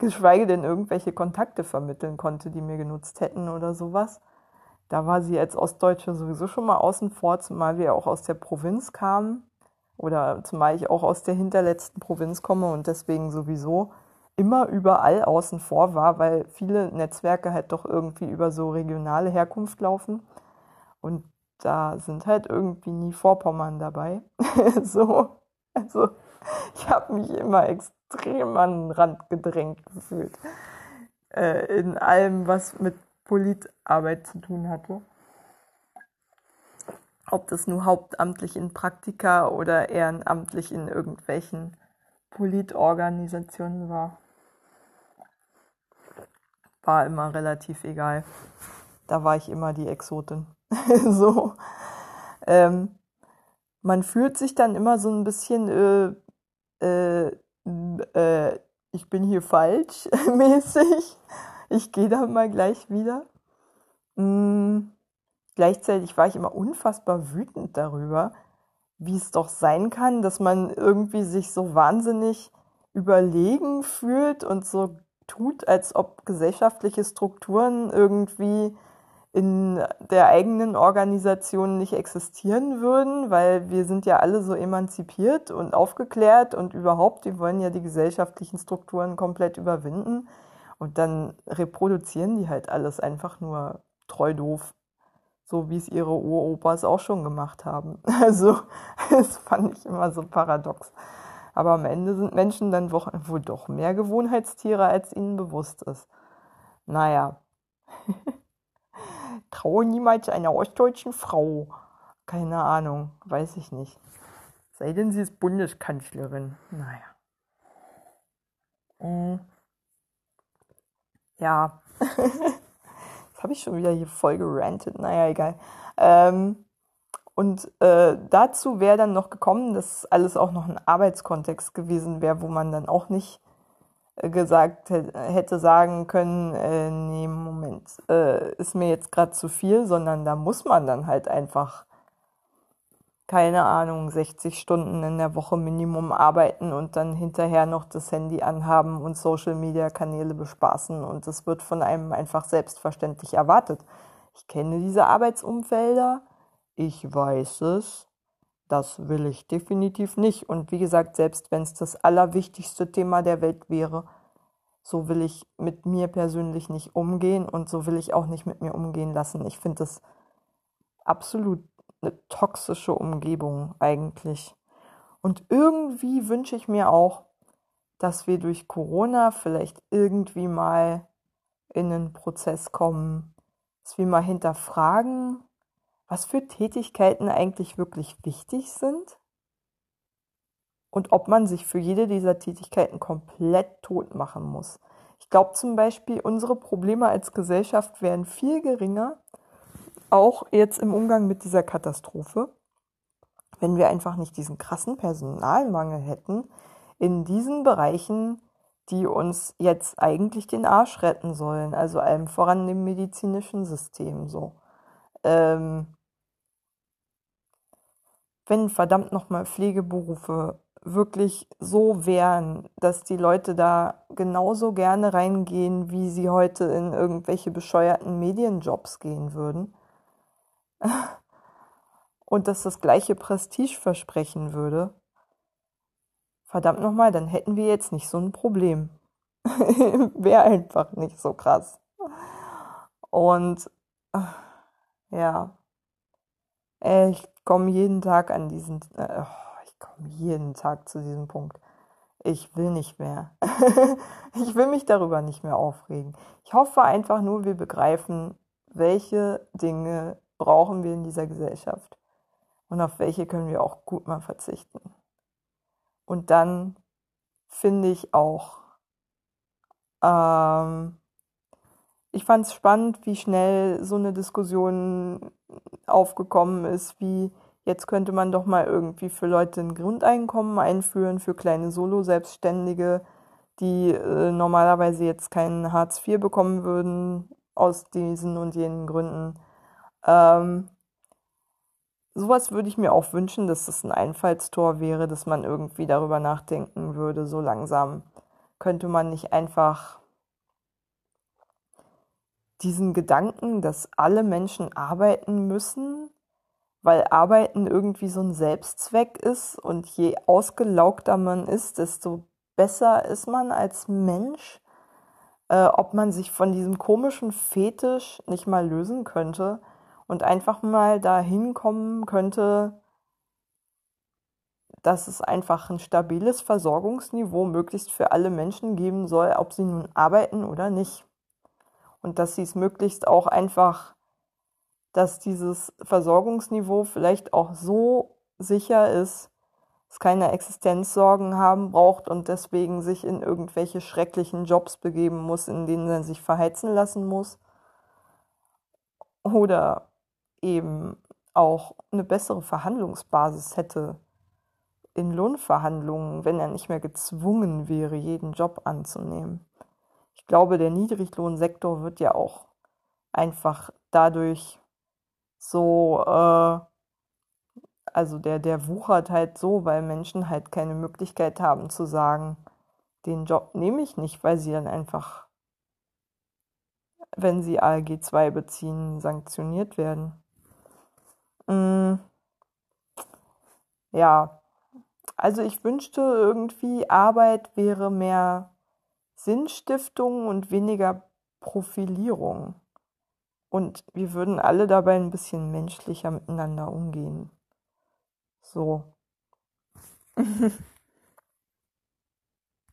geschweige denn irgendwelche Kontakte vermitteln konnte, die mir genutzt hätten oder sowas. Da war sie als Ostdeutsche sowieso schon mal außen vor, zumal wir auch aus der Provinz kamen oder zumal ich auch aus der hinterletzten Provinz komme und deswegen sowieso immer überall außen vor war, weil viele Netzwerke halt doch irgendwie über so regionale Herkunft laufen und da sind halt irgendwie nie Vorpommern dabei. so, also ich habe mich immer extrem an den Rand gedrängt gefühlt. Äh, in allem, was mit Politarbeit zu tun hatte. Ob das nur hauptamtlich in Praktika oder ehrenamtlich in irgendwelchen Politorganisationen war. War immer relativ egal. Da war ich immer die Exotin. so. Ähm, man fühlt sich dann immer so ein bisschen, äh, äh, äh, ich bin hier falsch mäßig. Ich gehe da mal gleich wieder. Mhm. Gleichzeitig war ich immer unfassbar wütend darüber, wie es doch sein kann, dass man irgendwie sich so wahnsinnig überlegen fühlt und so tut, als ob gesellschaftliche Strukturen irgendwie in der eigenen Organisation nicht existieren würden, weil wir sind ja alle so emanzipiert und aufgeklärt und überhaupt, wir wollen ja die gesellschaftlichen Strukturen komplett überwinden und dann reproduzieren die halt alles einfach nur treu doof, so wie es ihre Uropas auch schon gemacht haben. Also das fand ich immer so paradox. Aber am Ende sind Menschen dann wohl doch mehr Gewohnheitstiere, als ihnen bewusst ist. Naja. Traue niemals einer ostdeutschen Frau. Keine Ahnung, weiß ich nicht. Sei denn, sie ist Bundeskanzlerin. Naja. Mhm. Ja. Jetzt habe ich schon wieder hier voll gerantet. Naja, egal. Ähm, und äh, dazu wäre dann noch gekommen, dass alles auch noch ein Arbeitskontext gewesen wäre, wo man dann auch nicht äh, gesagt hätte sagen können, äh, nee, Moment, äh, ist mir jetzt gerade zu viel, sondern da muss man dann halt einfach, keine Ahnung, 60 Stunden in der Woche Minimum arbeiten und dann hinterher noch das Handy anhaben und Social-Media-Kanäle bespaßen und das wird von einem einfach selbstverständlich erwartet. Ich kenne diese Arbeitsumfelder ich weiß es, das will ich definitiv nicht. Und wie gesagt, selbst wenn es das allerwichtigste Thema der Welt wäre, so will ich mit mir persönlich nicht umgehen und so will ich auch nicht mit mir umgehen lassen. Ich finde das absolut eine toxische Umgebung eigentlich. Und irgendwie wünsche ich mir auch, dass wir durch Corona vielleicht irgendwie mal in einen Prozess kommen, dass wir mal hinterfragen, was für Tätigkeiten eigentlich wirklich wichtig sind und ob man sich für jede dieser Tätigkeiten komplett tot machen muss. Ich glaube zum Beispiel, unsere Probleme als Gesellschaft wären viel geringer, auch jetzt im Umgang mit dieser Katastrophe, wenn wir einfach nicht diesen krassen Personalmangel hätten in diesen Bereichen, die uns jetzt eigentlich den Arsch retten sollen, also allem voran dem medizinischen System so. Ähm, wenn verdammt nochmal Pflegeberufe wirklich so wären, dass die Leute da genauso gerne reingehen, wie sie heute in irgendwelche bescheuerten Medienjobs gehen würden. Und dass das gleiche Prestige versprechen würde. Verdammt nochmal, dann hätten wir jetzt nicht so ein Problem. Wäre einfach nicht so krass. Und ja, ich komme jeden Tag an diesen, äh, ich komme jeden Tag zu diesem Punkt. Ich will nicht mehr. ich will mich darüber nicht mehr aufregen. Ich hoffe einfach nur, wir begreifen, welche Dinge brauchen wir in dieser Gesellschaft und auf welche können wir auch gut mal verzichten. Und dann finde ich auch, ähm, ich fand es spannend, wie schnell so eine Diskussion aufgekommen ist, wie jetzt könnte man doch mal irgendwie für Leute ein Grundeinkommen einführen, für kleine Solo-Selbstständige, die äh, normalerweise jetzt keinen Hartz IV bekommen würden, aus diesen und jenen Gründen. Ähm, sowas würde ich mir auch wünschen, dass das ein Einfallstor wäre, dass man irgendwie darüber nachdenken würde, so langsam. Könnte man nicht einfach diesen Gedanken, dass alle Menschen arbeiten müssen, weil Arbeiten irgendwie so ein Selbstzweck ist und je ausgelaugter man ist, desto besser ist man als Mensch, äh, ob man sich von diesem komischen Fetisch nicht mal lösen könnte und einfach mal dahin kommen könnte, dass es einfach ein stabiles Versorgungsniveau möglichst für alle Menschen geben soll, ob sie nun arbeiten oder nicht und dass sie es möglichst auch einfach, dass dieses Versorgungsniveau vielleicht auch so sicher ist, dass keine Existenzsorgen haben braucht und deswegen sich in irgendwelche schrecklichen Jobs begeben muss, in denen er sich verheizen lassen muss. Oder eben auch eine bessere Verhandlungsbasis hätte in Lohnverhandlungen, wenn er nicht mehr gezwungen wäre, jeden Job anzunehmen. Glaube, der Niedriglohnsektor wird ja auch einfach dadurch so, äh, also der, der wuchert halt so, weil Menschen halt keine Möglichkeit haben zu sagen, den Job nehme ich nicht, weil sie dann einfach, wenn sie ALG 2 beziehen, sanktioniert werden. Mm, ja, also ich wünschte irgendwie, Arbeit wäre mehr Sinnstiftung und weniger Profilierung. Und wir würden alle dabei ein bisschen menschlicher miteinander umgehen. So.